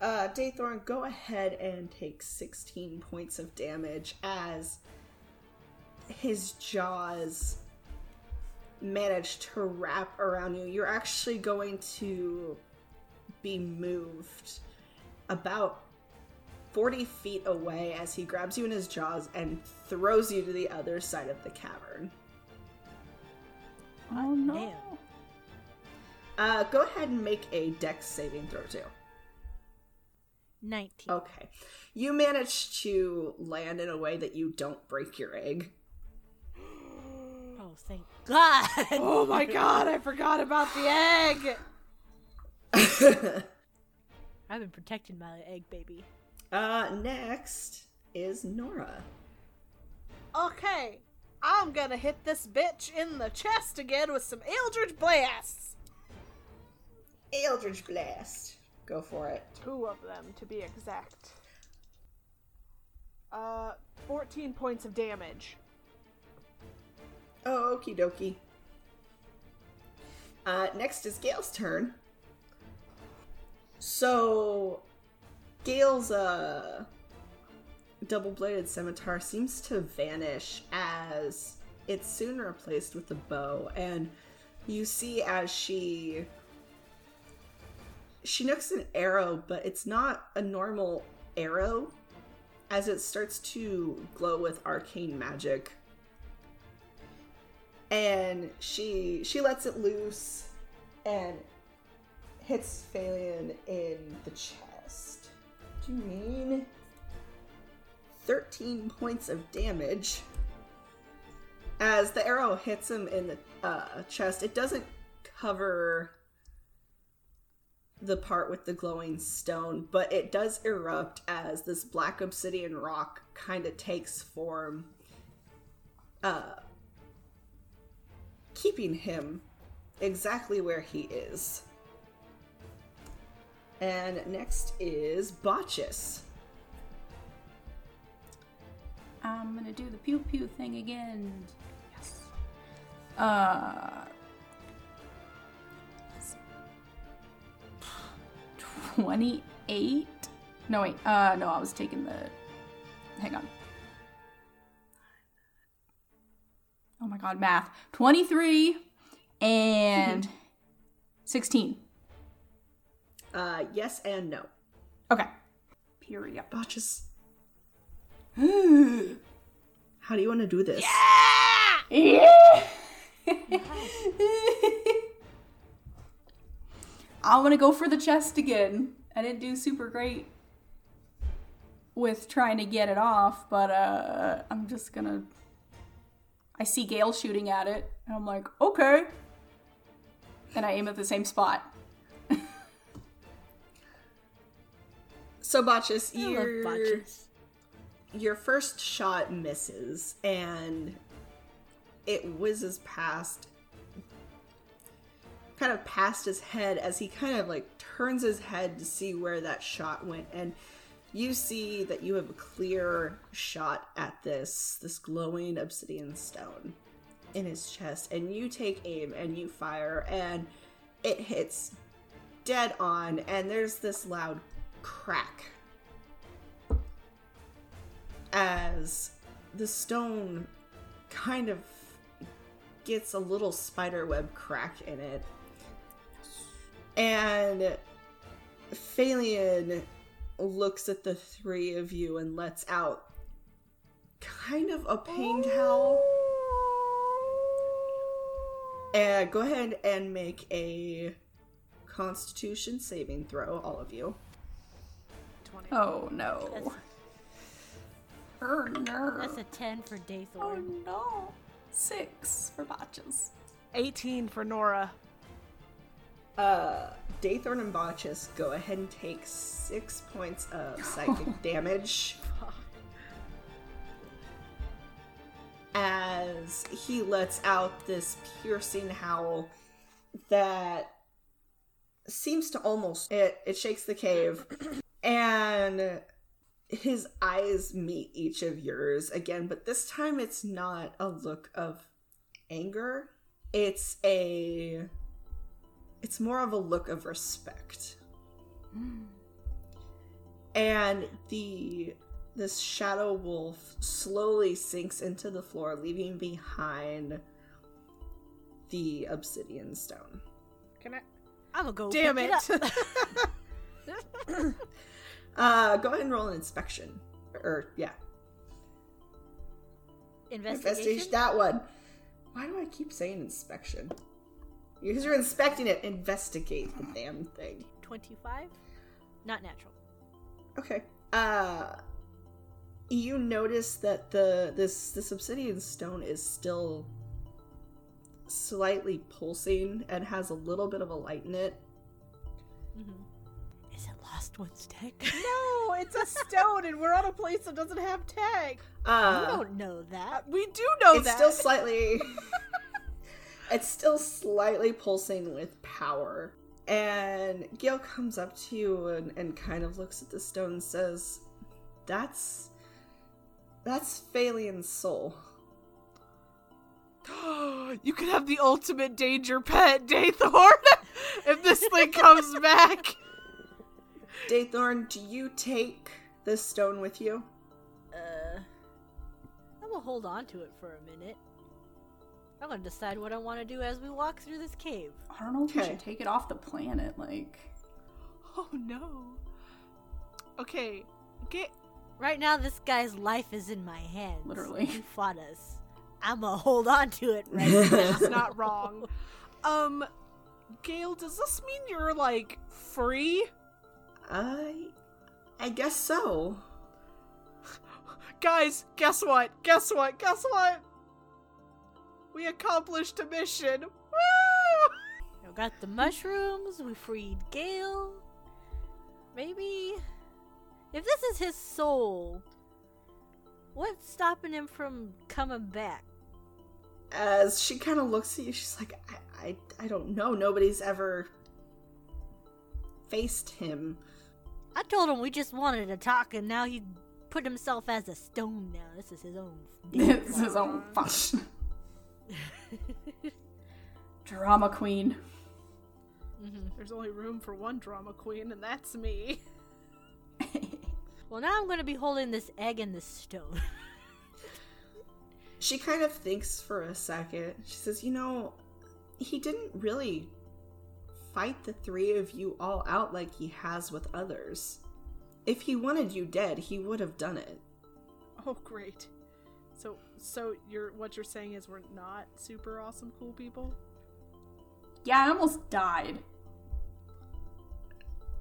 uh, Daythorn, go ahead and take 16 points of damage as his jaws manage to wrap around you. You're actually going to be moved about 40 feet away as he grabs you in his jaws and throws you to the other side of the cavern. Oh no. Uh, go ahead and make a dex saving throw too. 19. Okay. You manage to land in a way that you don't break your egg. Oh, thank God. Oh my god, I forgot about the egg. [laughs] I've been protecting my egg, baby. uh, next is Nora. Okay, I'm gonna hit this bitch in the chest again with some Eldritch Blasts. Eldritch Blast. Go for it. Two of them, to be exact. Uh, 14 points of damage. Oh, okie dokie. Uh, next is Gale's turn. So, Gale's uh, double bladed scimitar seems to vanish as it's soon replaced with a bow, and you see as she she nooks an arrow, but it's not a normal arrow, as it starts to glow with arcane magic and she she lets it loose and hits Phalion in the chest. Do you mean 13 points of damage. As the arrow hits him in the uh, chest, it doesn't cover the part with the glowing stone, but it does erupt as this black obsidian rock kind of takes form. Uh, keeping him exactly where he is. And next is Botchus. I'm gonna do the pew pew thing again. Yes. Uh. Twenty-eight. No wait. Uh, no, I was taking the. Hang on. Oh my god, math. Twenty-three and [laughs] sixteen. Uh, yes and no. Okay. Period. Botchus, yeah. [gasps] how do you want to do this? [laughs] [laughs] I want to go for the chest again. I didn't do super great with trying to get it off, but uh, I'm just gonna. I see Gale shooting at it, and I'm like, okay. And I aim at the same spot. [laughs] So Botchus, your your first shot misses and it whizzes past kind of past his head as he kind of like turns his head to see where that shot went and you see that you have a clear shot at this this glowing obsidian stone in his chest and you take aim and you fire and it hits dead on and there's this loud crack as the stone kind of gets a little spiderweb crack in it. And Phalion looks at the three of you and lets out kind of a pained howl. And go ahead and make a Constitution saving throw, all of you. 20. Oh no. That's, Er, no. that's a 10 for Daythorn. Oh no. Six for Botchus. 18 for Nora. Uh, Daythorn and Botchus, go ahead and take six points of [laughs] psychic damage. As he lets out this piercing howl that seems to almost it, it shakes the cave [clears throat] and his eyes meet each of yours again but this time it's not a look of anger it's a it's more of a look of respect and the this shadow wolf slowly sinks into the floor leaving behind the obsidian stone Can I? I'm gonna go. Damn pick it! [laughs] uh go ahead and roll an inspection or yeah Investigation. that one why do i keep saying inspection because you're inspecting it investigate the damn thing 25. Not natural. Okay. Uh you notice that the this this obsidian stone is still slightly pulsing and has a little bit of a light in it. Mm-hmm. Is it Lost One's tech? No, [laughs] it's a stone, and we're on a place that doesn't have tag. you Uh don't know that. We do know it's that. It's still [laughs] slightly it's still slightly pulsing with power. And Gil comes up to you and, and kind of looks at the stone and says, That's that's Phalion's soul. [gasps] you could have the ultimate danger pet, Daythorn, [laughs] if this thing comes [laughs] back. Daythorn, do you take this stone with you? Uh, I will hold on to it for a minute. I'm gonna decide what I want to do as we walk through this cave. I don't know if we Okay. should take it off the planet. Like, [laughs] Oh no. Okay, get. Right now, this guy's life is in my hands. Literally. He fought us. I'm gonna hold on to it right [laughs] now. It's not wrong. Um, Gale, does this mean you're like free? I I guess so. [laughs] Guys, guess what? Guess what? Guess what? We accomplished a mission. Woo! We got the mushrooms. We freed Gale. Maybe if this is his soul, what's stopping him from coming back? As she kind of looks at you, she's like, I, I, I don't know. Nobody's ever faced him. I told him we just wanted to talk, and now he put himself as a stone. Now this is his own. [laughs] this is his own fun. [laughs] Drama queen. Mhm. There's only room for one drama queen, and that's me. [laughs] Well, now I'm gonna be holding this egg and this stone. She kind of thinks for a second. She says, You know, he didn't really fight the three of you all out like he has with others. If he wanted you dead, he would have done it. Oh, great. So, so you're what you're saying is we're not super awesome, cool people. Yeah, I almost died.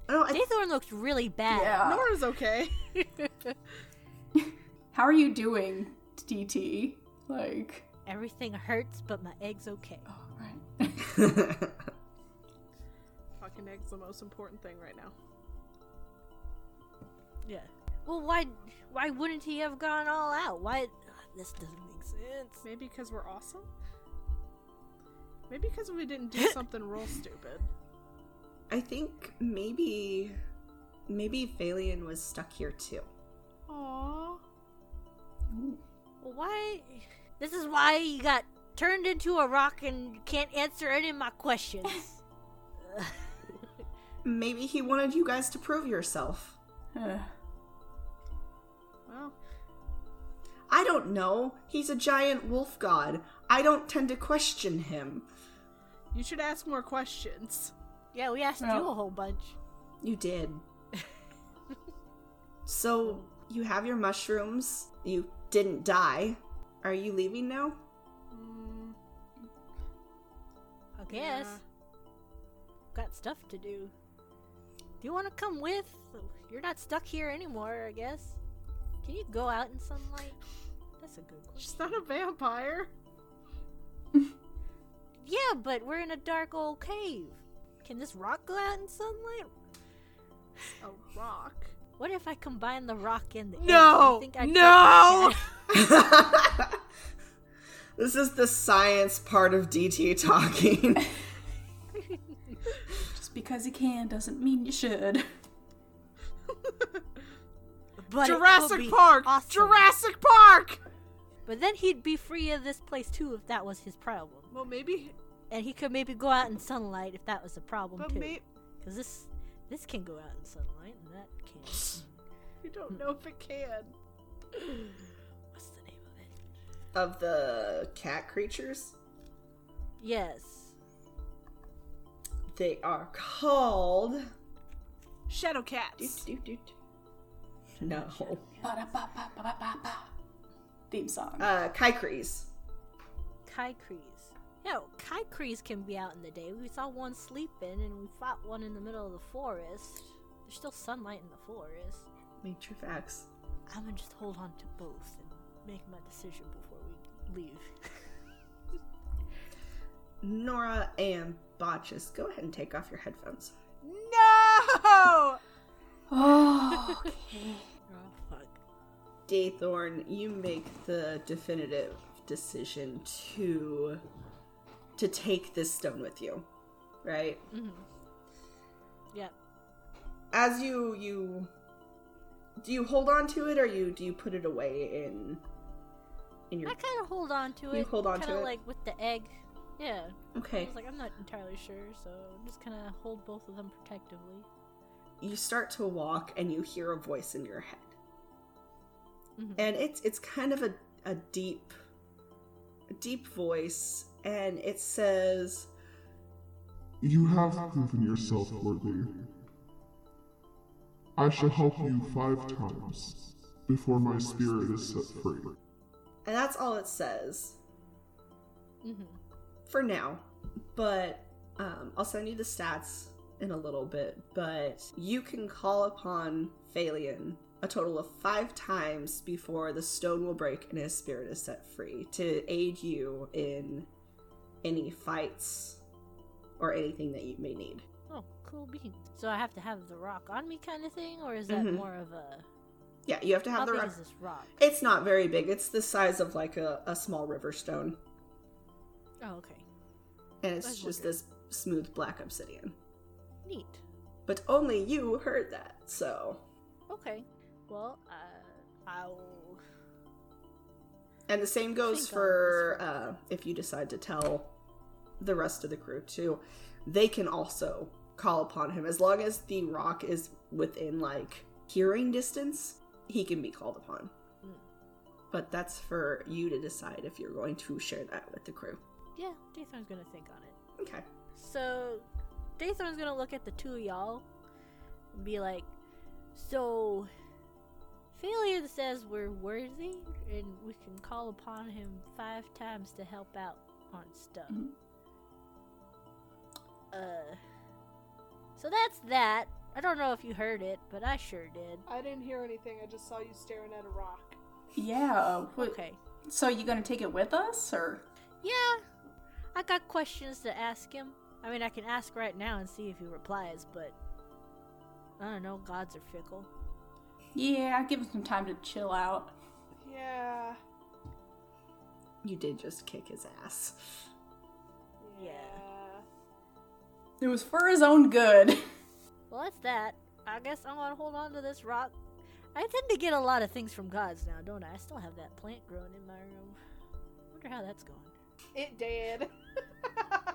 Oh, I, Daythorn looks really bad. Yeah. Nora's okay. [laughs] How are you doing, DT? Like, Everything hurts, but my egg's okay. oh, right. [laughs] Fucking egg's the most important thing right now. Yeah. Well, why? Why wouldn't he have gone all out? Why? This doesn't make sense. Maybe because we're awesome. Maybe because we didn't do [laughs] something real stupid. I think maybe, maybe Phalion was stuck here too. Aww. Well, why? This is why you got turned into a rock and can't answer any of my questions. [laughs] [laughs] Maybe he wanted you guys to prove yourself. I don't know. He's a giant wolf god. I don't tend to question him. you should ask more questions. yeah, we asked you a whole bunch. You did. [laughs] so, you have your mushrooms. You didn't die. Are you leaving now? Mm, I guess. Yeah. Got stuff to do. Do you want to come with? You're not stuck here anymore, I guess. Can you go out in sunlight? That's a good question. She's not a vampire. [laughs] Yeah, but we're in a dark old cave. Can this rock go out in sunlight? [sighs] A rock. What if I combine the rock and the? No! Think No! [laughs] [laughs] this is the science part of DT talking. Just because you can doesn't mean you should. But Jurassic Park! awesome. Jurassic Park! But then he'd be free of this place too if that was his problem. Well, maybe, And he could maybe go out in sunlight if that was a problem but too. maybe Because this this can go out in sunlight and that can't. [laughs] you don't know if it can. [gasps] What's the name of it? of the cat creatures, Yes. they are called. Shadow Doot, cats. doot, doot. No. Ba-da-ba-ba-ba-ba-ba. Theme song. Uh, Kaikris. Kaikris. Yeah, Kaikris can be out in the day. We saw one sleeping and we fought one in the middle of the forest. There's still sunlight in the forest. Nature facts. I'm gonna just hold on to both and make my decision before we leave. Nora and Botchus, go ahead and take off your headphones. No! Oh, okay. oh fuck. Daythorn, you make the definitive decision to to take this stone with you, right? Mm-hmm. Yep. As you you do you hold on to it or you do you put it away in in your I kind of hold on to it. You hold on to it? like with the egg. Yeah. Okay. I was like, I'm not entirely sure, so I'm just kind of hold both of them protectively. You start to walk and you hear a voice in your head. Mhm. And it's it's kind of a, a deep a deep voice and it says You have proven yourself worthy. I shall help you five times before my spirit is set free. and that's all it says. Mm-hmm. for now, but um, I'll send you the stats in a little bit. But you can call upon Phalion a total of five times before the stone will break and his spirit is set free to aid you in any fights or anything that you may need. Oh, cool beans. So I have to have the rock on me, kind of thing, or is that Mhm. more of a? Yeah, you have to How have the big rock. is this rock? It's not very big. It's the size of like a, a small river stone, Oh, okay. and it's That's just this smooth black obsidian. Neat. But only you heard that, so. Okay. Well, uh, I'll. And the same goes for uh, if you decide to tell the rest of the crew too. They can also call upon him as long as the rock is within like hearing distance. He can be called upon. Mm. But that's for you to decide if you're going to share that with the crew. Yeah, Daythorn's gonna think on it. Okay. So, Daythorn's gonna look at the two of y'all and be like, "So, Phalion says we're worthy, and we can call upon him five times to help out on stuff." Mhm. Uh, so that's that. I don't know if you heard it, but I sure did. I didn't hear anything. I just saw you staring at a rock. Yeah. What, Okay. So you gonna take it with us, or? Yeah, I got questions to ask him. I mean, I can ask right now and see if he replies, but I don't know. Gods are fickle. Yeah, give him some time to chill out. Yeah. You did just kick his ass. Yeah. It was for his own good. Well, that's that. I guess I'm gonna hold on to this rock. I tend to get a lot of things from gods now, don't I? I still have that plant growing in my room. wonder how that's going. It did. [laughs]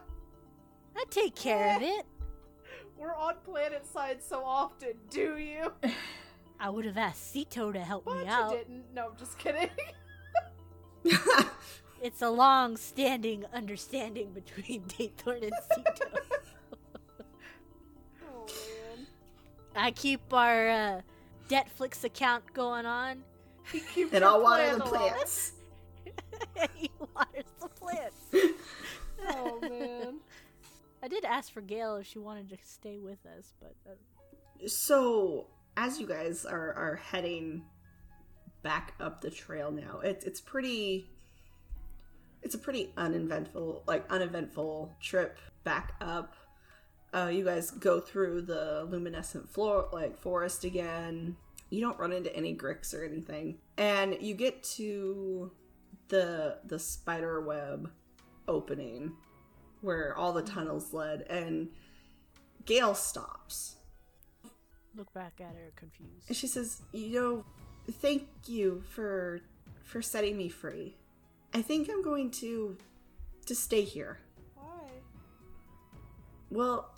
I take care of it. [laughs] We're on planet side so often, do you? I would have asked Sito to help But me you out. didn't. No, I'm just kidding. [laughs] It's a long-standing understanding between Daythorn and Sito. [laughs] oh man. I keep our uh, Netflix account going on. He keeps and I'll water the plant alive. plants. he waters the plants. Oh man. I did ask for Gale if she wanted to stay with us, but uh, So, as you guys are are heading back up the trail now, it's it's pretty it's a pretty uneventful like uneventful trip back up. Uh, you guys go through the luminescent floor like forest again. You don't run into any gricks or anything, and you get to the the spider web opening where all the tunnels led, and Gale stops. look back at her confused. And she says, "You know, thank you for for setting me free. I think I'm going to to stay here. Why? Well,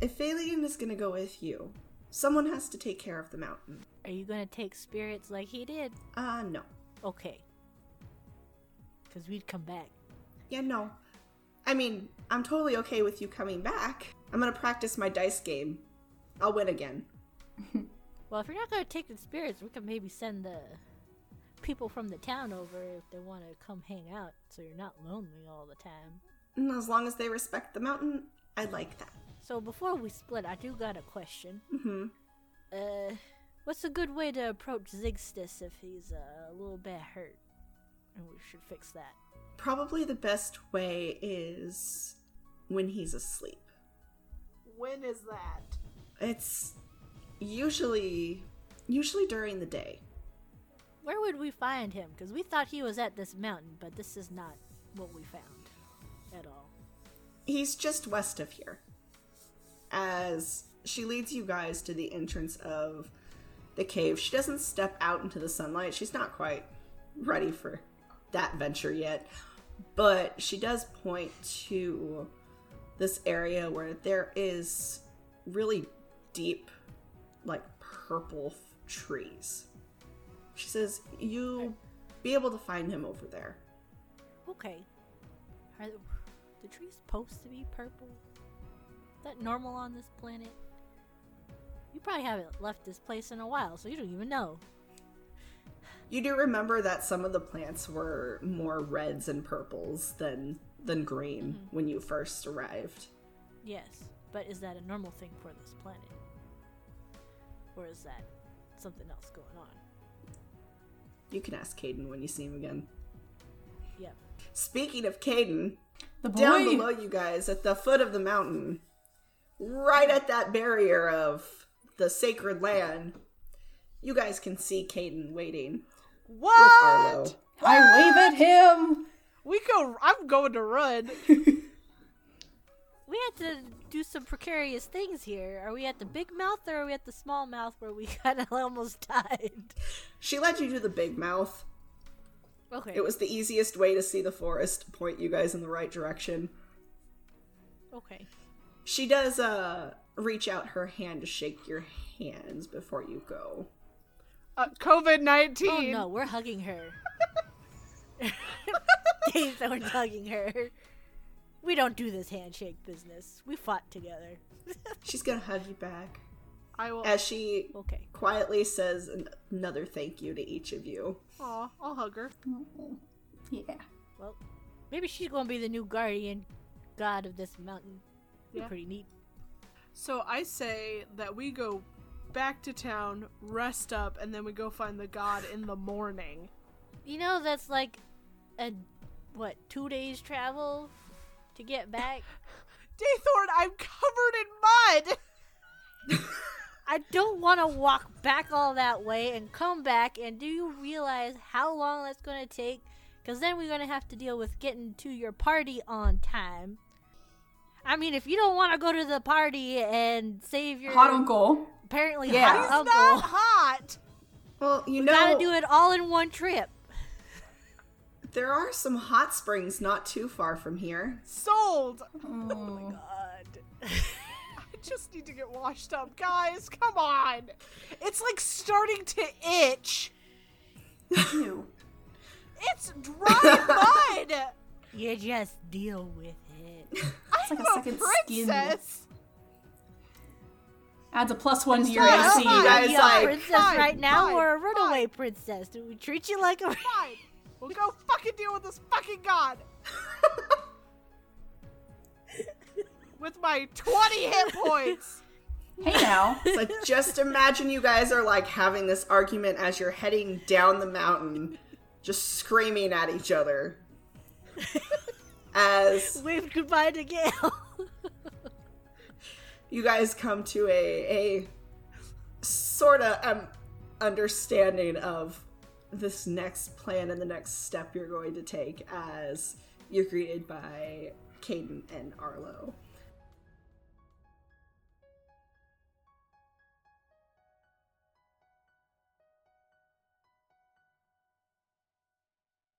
if Phalion is going to go with you, someone has to take care of the mountain. Are you gonna take spirits like he did? Uh, no. Okay. Because we'd come back. Yeah, no. I mean, I'm totally okay with you coming back. I'm to practice my dice game. I'll win again. [laughs] Well, if you're not gonna take the spirits, we could maybe send the people from the town over if they want to come hang out, so you're not lonely all the time. And as long as they respect the mountain, I like that. So before we split, I do got a question. hmm Uh, what's a good way to approach Zigstus if he's uh, a little bit hurt? And we should fix that. Probably the best way is when he's asleep. When is that? It's usually usually during the day. Where would we find him? Because we thought he was at this mountain, but this is not what we found at all. He's just west of here. As she leads you guys to the entrance of the cave, she doesn't step out into the sunlight. She's not quite ready for that venture yet. But she does point to this area where there is really deep, like purple f- trees. She says, You'll be able to find him over there. Okay. Are the, the trees supposed to be purple? Is that normal on this planet? You probably haven't left this place in a while, so you don't even know. You do remember that some of the plants were more reds and purples than than green mm-hmm. when you first arrived. Yes, but is that a normal thing for this planet? Or is that something else going on? You can ask Caden when you see him again. Yep. Speaking of Caden, The boy. down below you guys at the foot of the mountain, right at that barrier of the sacred land, you guys can see Caden waiting with What? I wave at him. We go. I'm going to run. [laughs] We had to do some precarious things here. Are we at the big mouth or are we at the small mouth where we [laughs] kind of almost died? She led you to the big mouth. Okay. It was the easiest way to see the forest, point you guys in the right direction. okay. She does uh reach out her hand to shake your hands before you go. Uh, COVID Oh nineteen. no, we're hugging her. [laughs] Dave's we're hugging her. We don't do this handshake business. We fought together. She's gonna hug you back I will. as she Okay. quietly says an- another thank you to each of you. Aw, I'll hug her. Oh, yeah. Well, maybe she's gonna be the new guardian god of this mountain. Be Yeah. Pretty neat. So I say that we go back to town, rest up, and then we go find the god in the morning. You know that's like a what two days travel to get back. [laughs] Daythorn, I'm covered in mud. [laughs] I don't want to walk back all that way and come back. And do you realize how long that's going to take? Because then we're going to have to deal with getting to your party on time. I mean, if you don't want to go to the party and save your Hot uncle. apparently Yeah. hot It's uncle, not hot. Well, you we know, gotta do it all in one trip. there are some hot springs not too far from here. Sold. Oh. [laughs] oh my god. [laughs] I just need to get washed up, guys. Come on. It's like starting to itch. Ew. It's dry [laughs] mud. you just deal with [laughs] it. I'm like a a, second skin. princess. Adds a plus one to your not AC. you guys Are you a princess Fine, right now fine, or a runaway fine. princess? Do we treat you like a Fine. [laughs] We'll go fucking deal with this fucking god. [laughs] with my 20 hit points. Hey now. It's like just imagine you guys are like having this argument as you're heading down the mountain, just screaming at each other. As Waved goodbye to Gale. you guys come to a a sort of um, understanding of this next plan and the next step you're going to take as you're greeted by Caden and Arlo.